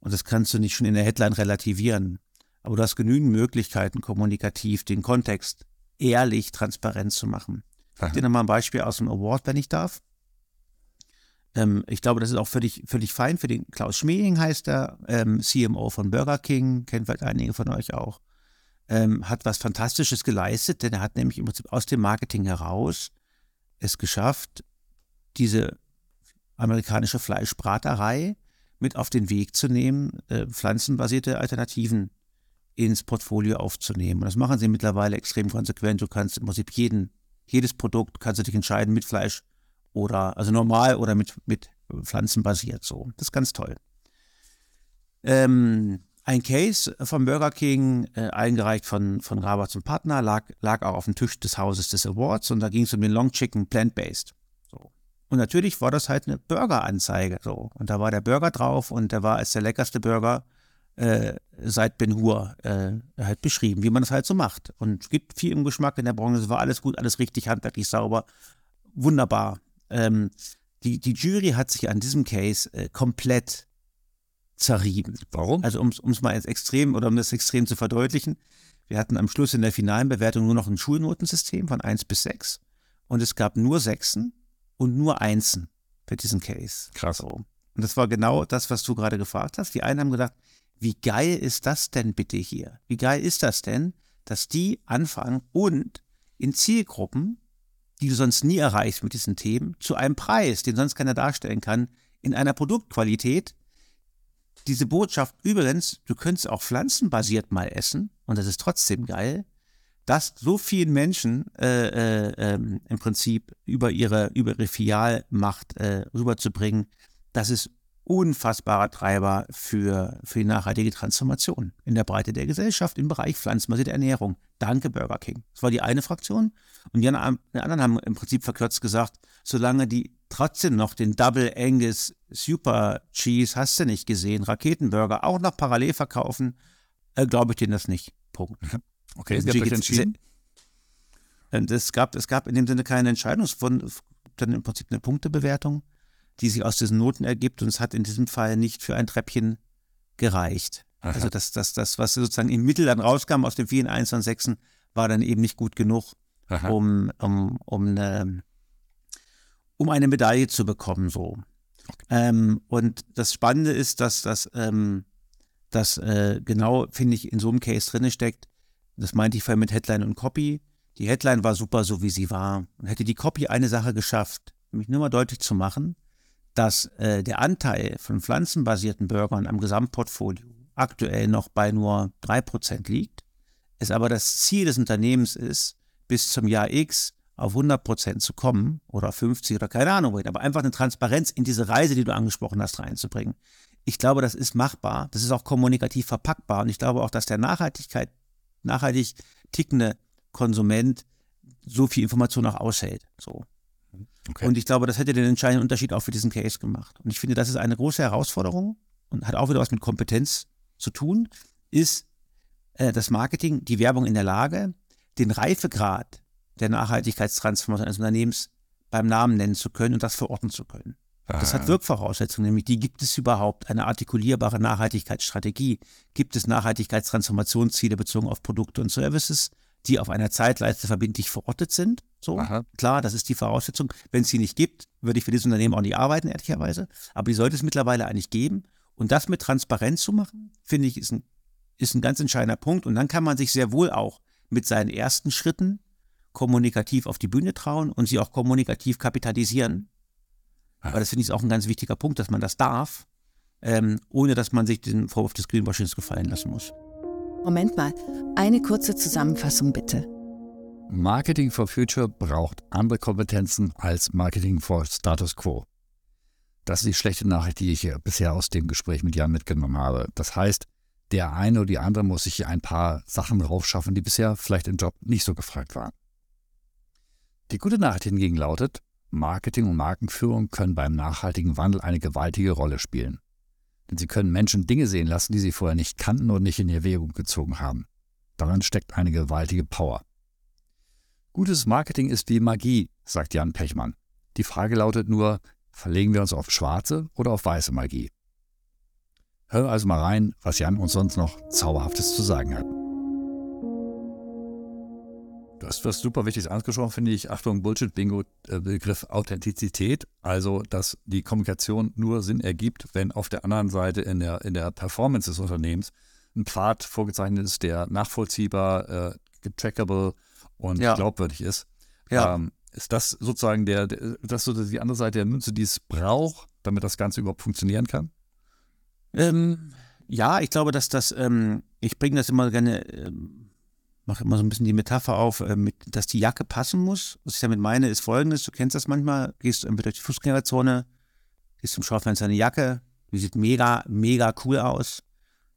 Und das kannst du nicht schon in der Headline relativieren. Aber du hast genügend Möglichkeiten, kommunikativ den Kontext ehrlich, transparent zu machen. Ich dir nochmal ein Beispiel aus dem Award, wenn ich darf. Ähm, ich glaube, das ist auch völlig, völlig fein für den Klaus Schmeling heißt er, ähm, CMO von Burger King, kennt vielleicht einige von euch auch ähm, hat was Fantastisches geleistet, denn er hat nämlich im Prinzip aus dem Marketing heraus es geschafft, diese amerikanische Fleischbraterei mit auf den Weg zu nehmen, äh, pflanzenbasierte Alternativen ins Portfolio aufzunehmen. Und das machen sie mittlerweile extrem konsequent. Du kannst im Prinzip jeden, jedes Produkt kannst du dich entscheiden mit Fleisch oder, also normal oder mit, mit pflanzenbasiert so. Das ist ganz toll. Ähm, ein Case vom Burger King, äh, eingereicht von, von Rabat und Partner, lag, lag auch auf dem Tisch des Hauses des Awards und da ging es um den Long Chicken Plant-Based. So. Und natürlich war das halt eine Burger-Anzeige. So. Und da war der Burger drauf und der war als der leckerste Burger äh, seit Ben Hur äh, halt beschrieben, wie man das halt so macht. Und es gibt viel im Geschmack in der Branche, es war alles gut, alles richtig, handwerklich sauber, wunderbar. Ähm, die, die Jury hat sich an diesem Case äh, komplett zerrieben. Warum? Also um es mal als extrem oder um das extrem zu verdeutlichen, wir hatten am Schluss in der finalen Bewertung nur noch ein Schulnotensystem von 1 bis 6 und es gab nur Sechsen und nur Einsen für diesen Case. Krass. So. Und das war genau das, was du gerade gefragt hast. Die einen haben gedacht, wie geil ist das denn bitte hier? Wie geil ist das denn, dass die anfangen und in Zielgruppen, die du sonst nie erreichst mit diesen Themen, zu einem Preis, den sonst keiner darstellen kann, in einer Produktqualität, diese Botschaft übrigens, du könntest auch pflanzenbasiert mal essen und das ist trotzdem geil, das so vielen Menschen äh, äh, äh, im Prinzip über ihre, über ihre Filialmacht äh, rüberzubringen, das ist unfassbarer Treiber für, für die nachhaltige Transformation in der Breite der Gesellschaft im Bereich pflanzenbasierte Ernährung. Danke Burger King. Das war die eine Fraktion. Und die anderen haben im Prinzip verkürzt gesagt, solange die trotzdem noch den Double Angus Super Cheese, hast du nicht gesehen, Raketenburger auch noch parallel verkaufen, äh, glaube ich denen das nicht. Punkt. Okay, Sie haben entschieden? Und es gab, es gab in dem Sinne keine Entscheidung, es wurde dann im Prinzip eine Punktebewertung, die sich aus diesen Noten ergibt und es hat in diesem Fall nicht für ein Treppchen gereicht. Aha. Also das, das, das, was sozusagen im Mittel dann rauskam aus den vielen 1 und 6 war dann eben nicht gut genug, um, um, um eine um eine Medaille zu bekommen, so. Okay. Ähm, und das Spannende ist, dass das, ähm, das äh, genau, finde ich, in so einem Case drin steckt. Das meinte ich vorhin mit Headline und Copy. Die Headline war super, so wie sie war. Und hätte die Copy eine Sache geschafft, nämlich nur mal deutlich zu machen, dass äh, der Anteil von pflanzenbasierten Burgern am Gesamtportfolio aktuell noch bei nur 3% liegt, es aber das Ziel des Unternehmens ist, bis zum Jahr X auf 100 Prozent zu kommen oder 50 oder keine Ahnung wohin, aber einfach eine Transparenz in diese Reise, die du angesprochen hast, reinzubringen. Ich glaube, das ist machbar, das ist auch kommunikativ verpackbar und ich glaube auch, dass der Nachhaltigkeit, nachhaltig tickende Konsument so viel Information auch aushält. So. Okay. Und ich glaube, das hätte den entscheidenden Unterschied auch für diesen Case gemacht. Und ich finde, das ist eine große Herausforderung und hat auch wieder was mit Kompetenz zu tun, ist äh, das Marketing, die Werbung in der Lage, den Reifegrad der Nachhaltigkeitstransformation eines Unternehmens beim Namen nennen zu können und das verorten zu können. Ah. Das hat Wirkvoraussetzungen, nämlich die gibt es überhaupt, eine artikulierbare Nachhaltigkeitsstrategie, gibt es Nachhaltigkeitstransformationsziele bezogen auf Produkte und Services, die auf einer Zeitleiste verbindlich verortet sind. So, Aha. klar, das ist die Voraussetzung. Wenn es sie nicht gibt, würde ich für dieses Unternehmen auch nicht arbeiten, ehrlicherweise. Aber die sollte es mittlerweile eigentlich geben. Und das mit Transparenz zu machen, finde ich, ist ein, ist ein ganz entscheidender Punkt. Und dann kann man sich sehr wohl auch mit seinen ersten Schritten kommunikativ auf die Bühne trauen und sie auch kommunikativ kapitalisieren. Aber das finde ich auch ein ganz wichtiger Punkt, dass man das darf, ähm, ohne dass man sich den Vorwurf des Greenwashings gefallen lassen muss. Moment mal, eine kurze Zusammenfassung bitte. Marketing for Future braucht andere Kompetenzen als Marketing for Status Quo. Das ist die schlechte Nachricht, die ich bisher aus dem Gespräch mit Jan mitgenommen habe. Das heißt, der eine oder die andere muss sich ein paar Sachen raufschaffen, die bisher vielleicht im Job nicht so gefragt waren. Die gute Nachricht hingegen lautet, Marketing und Markenführung können beim nachhaltigen Wandel eine gewaltige Rolle spielen. Denn sie können Menschen Dinge sehen lassen, die sie vorher nicht kannten und nicht in Erwägung gezogen haben. Daran steckt eine gewaltige Power. Gutes Marketing ist wie Magie, sagt Jan Pechmann. Die Frage lautet nur, verlegen wir uns auf schwarze oder auf weiße Magie? Hör also mal rein, was Jan uns sonst noch Zauberhaftes zu sagen hat. Du hast was super Wichtiges angesprochen, finde ich. Achtung, Bullshit-Bingo-Begriff Authentizität. Also, dass die Kommunikation nur Sinn ergibt, wenn auf der anderen Seite in der, in der Performance des Unternehmens ein Pfad vorgezeichnet ist, der nachvollziehbar, äh, getrackable und ja. glaubwürdig ist. Ja. Ähm, ist das sozusagen der, der, das so die andere Seite der Münze, die es braucht, damit das Ganze überhaupt funktionieren kann? Ähm, ja, ich glaube, dass das, ähm, ich bringe das immer gerne, ähm, mache immer so ein bisschen die Metapher auf, äh, mit, dass die Jacke passen muss. Was ich damit meine, ist folgendes, du kennst das manchmal, gehst irgendwie durch die Fußgängerzone, gehst zum Schaufenster eine Jacke, die sieht mega, mega cool aus.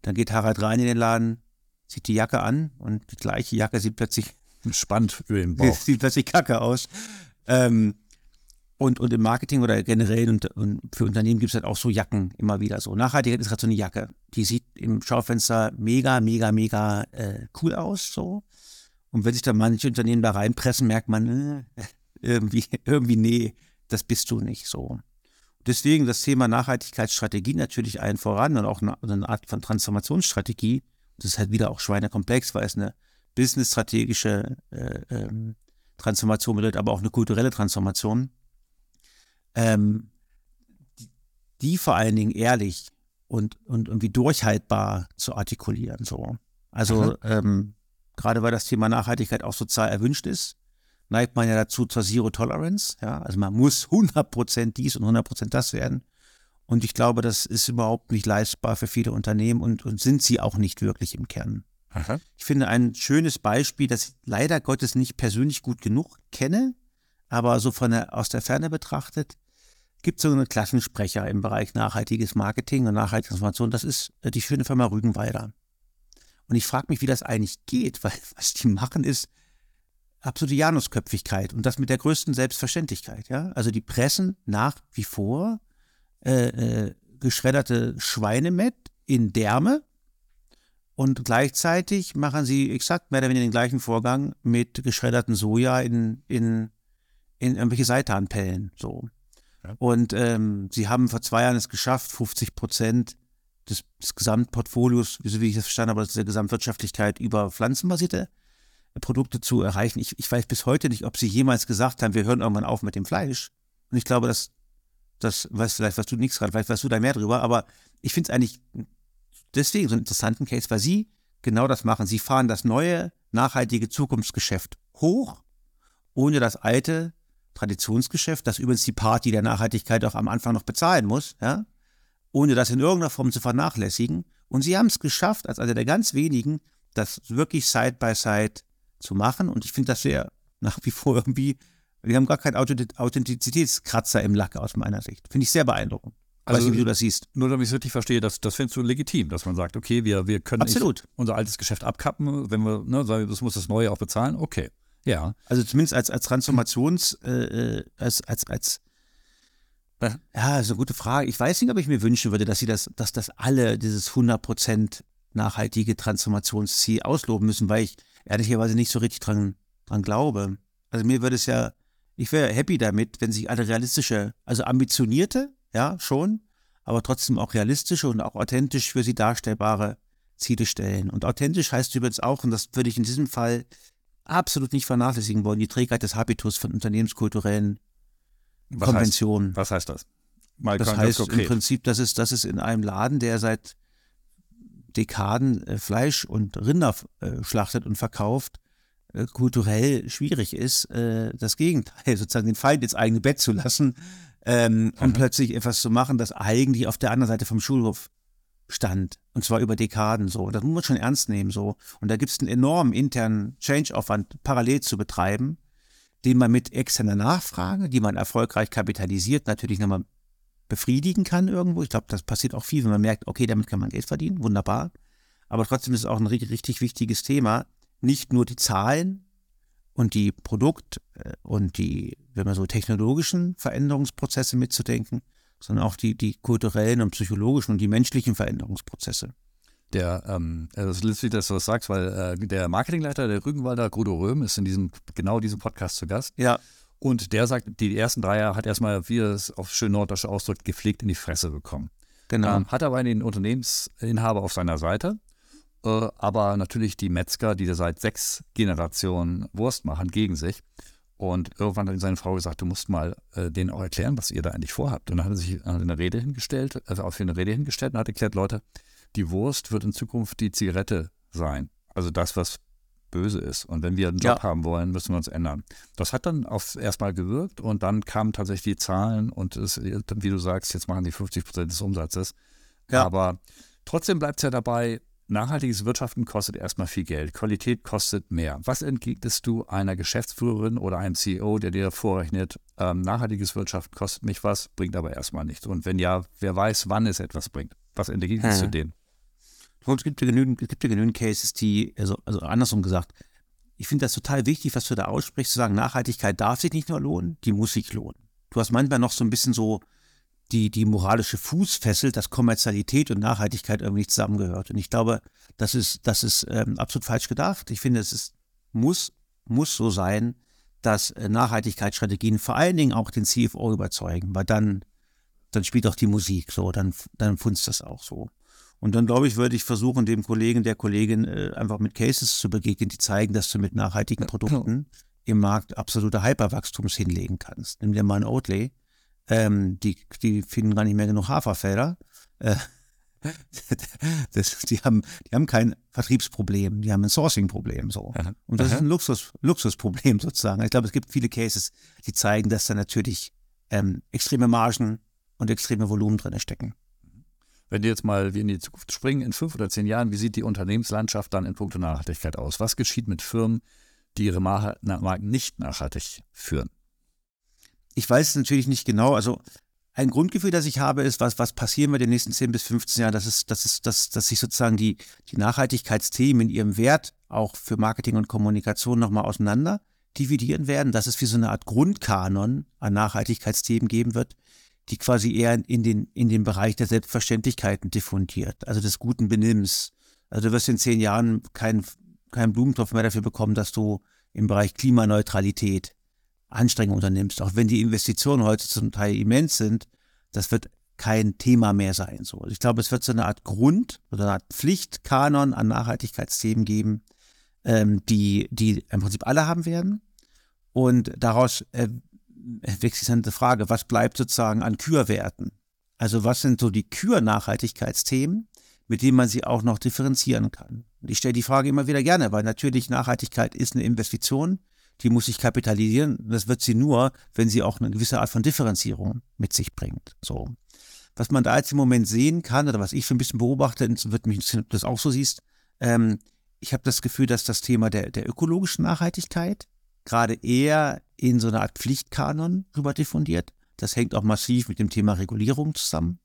Dann geht Harald rein in den Laden, sieht die Jacke an und die gleiche Jacke sieht plötzlich spannend über den Bauch. Sieht plötzlich kacke aus. Ähm, und, und im Marketing oder generell und, und für Unternehmen gibt es halt auch so Jacken immer wieder so. Nachhaltigkeit ist gerade so eine Jacke. Die sieht im Schaufenster mega, mega, mega äh, cool aus. so. Und wenn sich dann manche Unternehmen da reinpressen, merkt man, äh, irgendwie, irgendwie, nee, das bist du nicht so. Deswegen das Thema Nachhaltigkeitsstrategie natürlich allen voran und auch eine, eine Art von Transformationsstrategie. Das ist halt wieder auch schweinekomplex, weil es eine business-strategische äh, ähm, Transformation bedeutet, aber auch eine kulturelle Transformation ähm, die vor allen Dingen ehrlich und, und irgendwie durchhaltbar zu artikulieren. So. Also ähm, gerade weil das Thema Nachhaltigkeit auch sozial erwünscht ist, neigt man ja dazu zur Zero Tolerance. Ja? Also man muss 100% dies und 100% das werden. Und ich glaube, das ist überhaupt nicht leistbar für viele Unternehmen und, und sind sie auch nicht wirklich im Kern. Aha. Ich finde ein schönes Beispiel, das ich leider Gottes nicht persönlich gut genug kenne, aber so von der, aus der Ferne betrachtet, gibt so einen Klassensprecher im Bereich nachhaltiges Marketing und nachhaltige Transformation. Das ist äh, die schöne Firma Rügenwalder. Und ich frage mich, wie das eigentlich geht, weil was die machen ist absolute Janusköpfigkeit und das mit der größten Selbstverständlichkeit. Ja? Also die pressen nach wie vor äh, äh, geschredderte Schweinemett in Därme und gleichzeitig machen sie exakt mehr oder weniger den gleichen Vorgang mit geschredderten Soja in, in, in irgendwelche Seitanpellen. So. Und ähm, sie haben vor zwei Jahren es geschafft, 50 Prozent des, des Gesamtportfolios, so wie ich das verstanden habe, der Gesamtwirtschaftlichkeit über pflanzenbasierte Produkte zu erreichen. Ich, ich weiß bis heute nicht, ob sie jemals gesagt haben, wir hören irgendwann auf mit dem Fleisch. Und ich glaube, dass das weißt vielleicht, was du nichts gerade, vielleicht weißt du da mehr drüber, aber ich finde es eigentlich deswegen so einen interessanten Case, weil sie genau das machen. Sie fahren das neue, nachhaltige Zukunftsgeschäft hoch, ohne das alte Traditionsgeschäft, das übrigens die Party der Nachhaltigkeit auch am Anfang noch bezahlen muss, ja, ohne das in irgendeiner Form zu vernachlässigen. Und sie haben es geschafft, als einer der ganz wenigen, das wirklich Side by Side zu machen. Und ich finde das sehr nach wie vor irgendwie, wir haben gar keinen Authentizitätskratzer im Lack aus meiner Sicht. Finde ich sehr beeindruckend. Also, nicht, wie du das siehst. Nur damit ich es richtig verstehe, das, das findest du legitim, dass man sagt, okay, wir, wir können unser altes Geschäft abkappen, wenn wir, ne, sagen, das muss das Neue auch bezahlen, okay. Ja. Also zumindest als, als Transformations, äh, äh als, als, als ja, ist eine gute Frage. Ich weiß nicht, ob ich mir wünschen würde, dass sie das, dass das alle dieses 100% nachhaltige Transformationsziel ausloben müssen, weil ich ehrlicherweise nicht so richtig dran, dran glaube. Also mir würde es ja, ich wäre happy damit, wenn sich alle realistische, also ambitionierte, ja, schon, aber trotzdem auch realistische und auch authentisch für sie darstellbare Ziele stellen. Und authentisch heißt übrigens auch, und das würde ich in diesem Fall absolut nicht vernachlässigen wollen, die Trägheit des Habitus von unternehmenskulturellen was Konventionen. Heißt, was heißt das? Mal das heißt im Prinzip, dass es, dass es in einem Laden, der seit Dekaden äh, Fleisch und Rinder äh, schlachtet und verkauft, äh, kulturell schwierig ist, das Gegenteil, sozusagen den Feind ins eigene Bett zu lassen ähm, und plötzlich etwas zu machen, das eigentlich auf der anderen Seite vom Schulhof stand. Und zwar über Dekaden so. Das muss man schon ernst nehmen so. Und da gibt es einen enormen internen Change-Aufwand parallel zu betreiben, den man mit externer Nachfrage, die man erfolgreich kapitalisiert, natürlich nochmal befriedigen kann irgendwo. Ich glaube, das passiert auch viel, wenn man merkt, okay, damit kann man Geld verdienen, wunderbar. Aber trotzdem ist es auch ein richtig wichtiges Thema, nicht nur die Zahlen und die Produkt- äh, und die, wenn man so technologischen Veränderungsprozesse mitzudenken, sondern auch die, die kulturellen und psychologischen und die menschlichen Veränderungsprozesse. Der, ähm, das ist lustig, dass du das sagst, weil äh, der Marketingleiter der Rügenwalder, Grudo Röhm, ist in diesem, genau diesem Podcast zu Gast. Ja. Und der sagt, die ersten drei Jahre hat erstmal, wie es auf schön norddeutsche ausdrückt, gepflegt in die Fresse bekommen. Genau. Ähm, hat aber den Unternehmensinhaber auf seiner Seite. Äh, aber natürlich die Metzger, die seit sechs Generationen Wurst machen, gegen sich. Und irgendwann hat seine Frau gesagt, du musst mal äh, denen auch erklären, was ihr da eigentlich vorhabt. Und dann hat er sich eine Rede hingestellt, also auf eine Rede hingestellt und hat erklärt, Leute, die Wurst wird in Zukunft die Zigarette sein. Also das, was böse ist. Und wenn wir einen Job ja. haben wollen, müssen wir uns ändern. Das hat dann auf erstmal gewirkt und dann kamen tatsächlich die Zahlen und es, wie du sagst, jetzt machen die 50 Prozent des Umsatzes. Ja. Aber trotzdem bleibt es ja dabei, nachhaltiges Wirtschaften kostet erstmal viel Geld, Qualität kostet mehr. Was entgegnest du einer Geschäftsführerin oder einem CEO, der dir vorrechnet, ähm, nachhaltiges Wirtschaften kostet mich was, bringt aber erstmal nichts? Und wenn ja, wer weiß, wann es etwas bringt? Was entgegnest hm. du denen? es gibt ja genügend, es gibt ja genügend Cases, die, also, also andersrum gesagt, ich finde das total wichtig, was du da aussprichst, zu sagen, Nachhaltigkeit darf sich nicht nur lohnen, die muss sich lohnen. Du hast manchmal noch so ein bisschen so die, die moralische Fußfessel, dass Kommerzialität und Nachhaltigkeit irgendwie nicht zusammengehört. Und ich glaube, das ist, das ist ähm, absolut falsch gedacht. Ich finde, es ist, muss, muss so sein, dass äh, Nachhaltigkeitsstrategien vor allen Dingen auch den CFO überzeugen, weil dann, dann spielt auch die Musik so, dann, dann funzt das auch so. Und dann, glaube ich, würde ich versuchen, dem Kollegen, der Kollegin äh, einfach mit Cases zu begegnen, die zeigen, dass du mit nachhaltigen Produkten im Markt absolute Hyperwachstums hinlegen kannst. Nimm dir mal ein Oatly. Ähm, die, die finden gar nicht mehr genug Haferfelder. Äh, das, die, haben, die haben kein Vertriebsproblem, die haben ein Sourcing-Problem. So. Und das Aha. ist ein Luxus, Luxusproblem sozusagen. Ich glaube, es gibt viele Cases, die zeigen, dass da natürlich ähm, extreme Margen und extreme Volumen drin stecken. Wenn die jetzt mal wie in die Zukunft springen, in fünf oder zehn Jahren, wie sieht die Unternehmenslandschaft dann in puncto Nachhaltigkeit aus? Was geschieht mit Firmen, die ihre Marken nicht nachhaltig führen? Ich weiß es natürlich nicht genau. Also ein Grundgefühl, das ich habe, ist, was, was passieren wir den nächsten 10 bis 15 Jahren, dass, es, dass, es, dass, dass sich sozusagen die, die Nachhaltigkeitsthemen in ihrem Wert auch für Marketing und Kommunikation nochmal auseinander dividieren werden, dass es wie so eine Art Grundkanon an Nachhaltigkeitsthemen geben wird, die quasi eher in den, in den Bereich der Selbstverständlichkeiten diffundiert, also des guten Benimms. Also du wirst in zehn Jahren keinen kein Blumentopf mehr dafür bekommen, dass du im Bereich Klimaneutralität Anstrengungen unternimmst. Auch wenn die Investitionen heute zum Teil immens sind, das wird kein Thema mehr sein. So. Also ich glaube, es wird so eine Art Grund oder eine Art Pflichtkanon an Nachhaltigkeitsthemen geben, ähm, die, die im Prinzip alle haben werden. Und daraus äh, wechselnde Frage, was bleibt sozusagen an Kürwerten? Also was sind so die Kür-Nachhaltigkeitsthemen, mit denen man sie auch noch differenzieren kann? Und ich stelle die Frage immer wieder gerne, weil natürlich Nachhaltigkeit ist eine Investition, die muss sich kapitalisieren. Das wird sie nur, wenn sie auch eine gewisse Art von Differenzierung mit sich bringt. So. Was man da jetzt im Moment sehen kann, oder was ich so ein bisschen beobachte, wird mich interessieren, ob du das auch so siehst, ähm, ich habe das Gefühl, dass das Thema der, der ökologischen Nachhaltigkeit gerade eher in so eine Art Pflichtkanon rüber diffundiert. Das hängt auch massiv mit dem Thema Regulierung zusammen.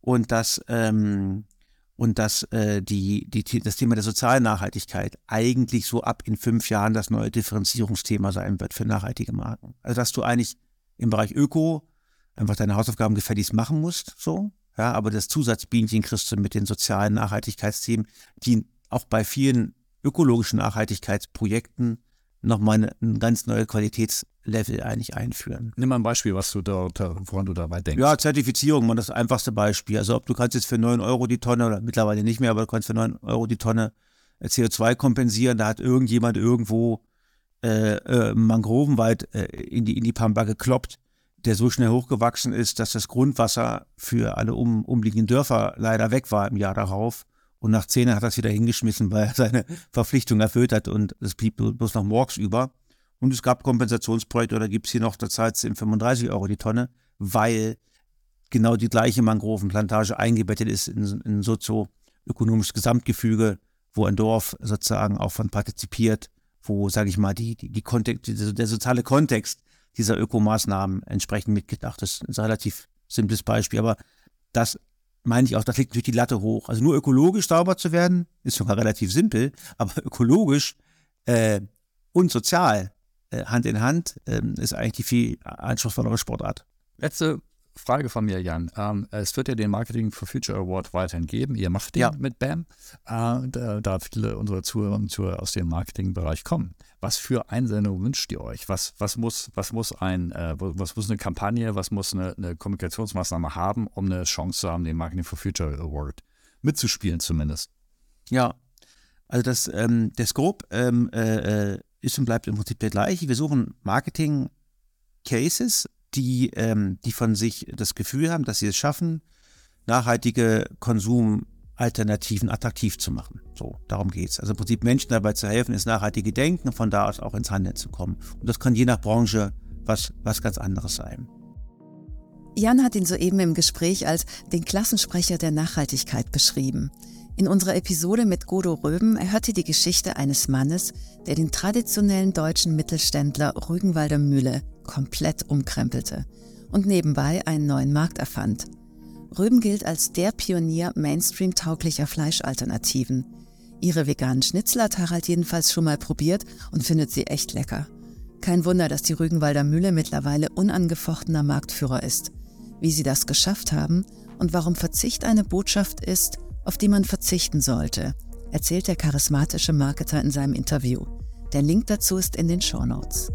Und dass, ähm, und dass äh, die, die, das Thema der sozialen Nachhaltigkeit eigentlich so ab in fünf Jahren das neue Differenzierungsthema sein wird für nachhaltige Marken. Also dass du eigentlich im Bereich Öko einfach deine Hausaufgaben gefälligst machen musst, so. Ja, aber das Zusatzbienchen kriegst du mit den sozialen Nachhaltigkeitsthemen, die auch bei vielen ökologischen Nachhaltigkeitsprojekten nochmal ein ganz neues Qualitätslevel eigentlich einführen. Nimm mal ein Beispiel, was du da, woran du dabei denkst. Ja, Zertifizierung, man das einfachste Beispiel. Also ob du kannst jetzt für 9 Euro die Tonne, oder mittlerweile nicht mehr, aber du kannst für 9 Euro die Tonne äh, CO2 kompensieren, da hat irgendjemand irgendwo äh, äh, Mangrovenwald äh, in, die, in die Pampa gekloppt, der so schnell hochgewachsen ist, dass das Grundwasser für alle um, umliegenden Dörfer leider weg war im Jahr darauf. Und nach zehn Jahren hat er es wieder hingeschmissen, weil er seine Verpflichtung erfüllt hat und es blieb bloß noch Morgs über. Und es gab Kompensationsprojekte oder gibt es hier noch, da zahlt es 35 Euro die Tonne, weil genau die gleiche Mangrovenplantage eingebettet ist in, in sozioökonomisches Gesamtgefüge, wo ein Dorf sozusagen auch von partizipiert, wo, sage ich mal, die, die, die Kontext, der soziale Kontext dieser Ökomaßnahmen entsprechend mitgedacht ist. Das ist ein relativ simples Beispiel, aber das meine ich auch, das liegt natürlich die Latte hoch. Also nur ökologisch sauber zu werden, ist sogar relativ simpel, aber ökologisch äh, und sozial Hand in Hand äh, ist eigentlich die viel anspruchsvollere Sportart. Letzte Frage von mir, Jan. Ähm, es wird ja den Marketing for Future Award weiterhin geben. Ihr macht den ja. mit BAM, äh, da, viele unserer Zuhörer und Zuhörer aus dem Marketingbereich kommen. Was für Einsendungen wünscht ihr euch? Was, was, muss, was, muss, ein, äh, was muss eine Kampagne, was muss eine, eine, Kommunikationsmaßnahme haben, um eine Chance zu haben, den Marketing for Future Award mitzuspielen zumindest? Ja, also das, ähm, der Scope ähm, äh, äh ist und bleibt im Prinzip der gleiche. Wir suchen Marketing-Cases, die, ähm, die von sich das Gefühl haben, dass sie es schaffen, nachhaltige Konsumalternativen attraktiv zu machen. So, darum geht es. Also im Prinzip Menschen dabei zu helfen, ins nachhaltige Denken, von da aus auch ins Handeln zu kommen. Und das kann je nach Branche was, was ganz anderes sein. Jan hat ihn soeben im Gespräch als den Klassensprecher der Nachhaltigkeit beschrieben. In unserer Episode mit Godo Röben erhört ihr die Geschichte eines Mannes, der den traditionellen deutschen Mittelständler Rügenwalder Mühle komplett umkrempelte und nebenbei einen neuen Markt erfand. Röben gilt als der Pionier Mainstream-tauglicher Fleischalternativen. Ihre veganen Schnitzel hat Harald jedenfalls schon mal probiert und findet sie echt lecker. Kein Wunder, dass die Rügenwalder Mühle mittlerweile unangefochtener Marktführer ist. Wie sie das geschafft haben und warum Verzicht eine Botschaft ist, auf die man verzichten sollte, erzählt der charismatische Marketer in seinem Interview. Der Link dazu ist in den Show Notes.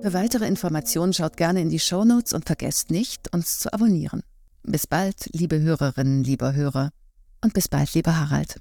Für weitere Informationen schaut gerne in die Show Notes und vergesst nicht, uns zu abonnieren. Bis bald, liebe Hörerinnen, lieber Hörer. Und bis bald, lieber Harald.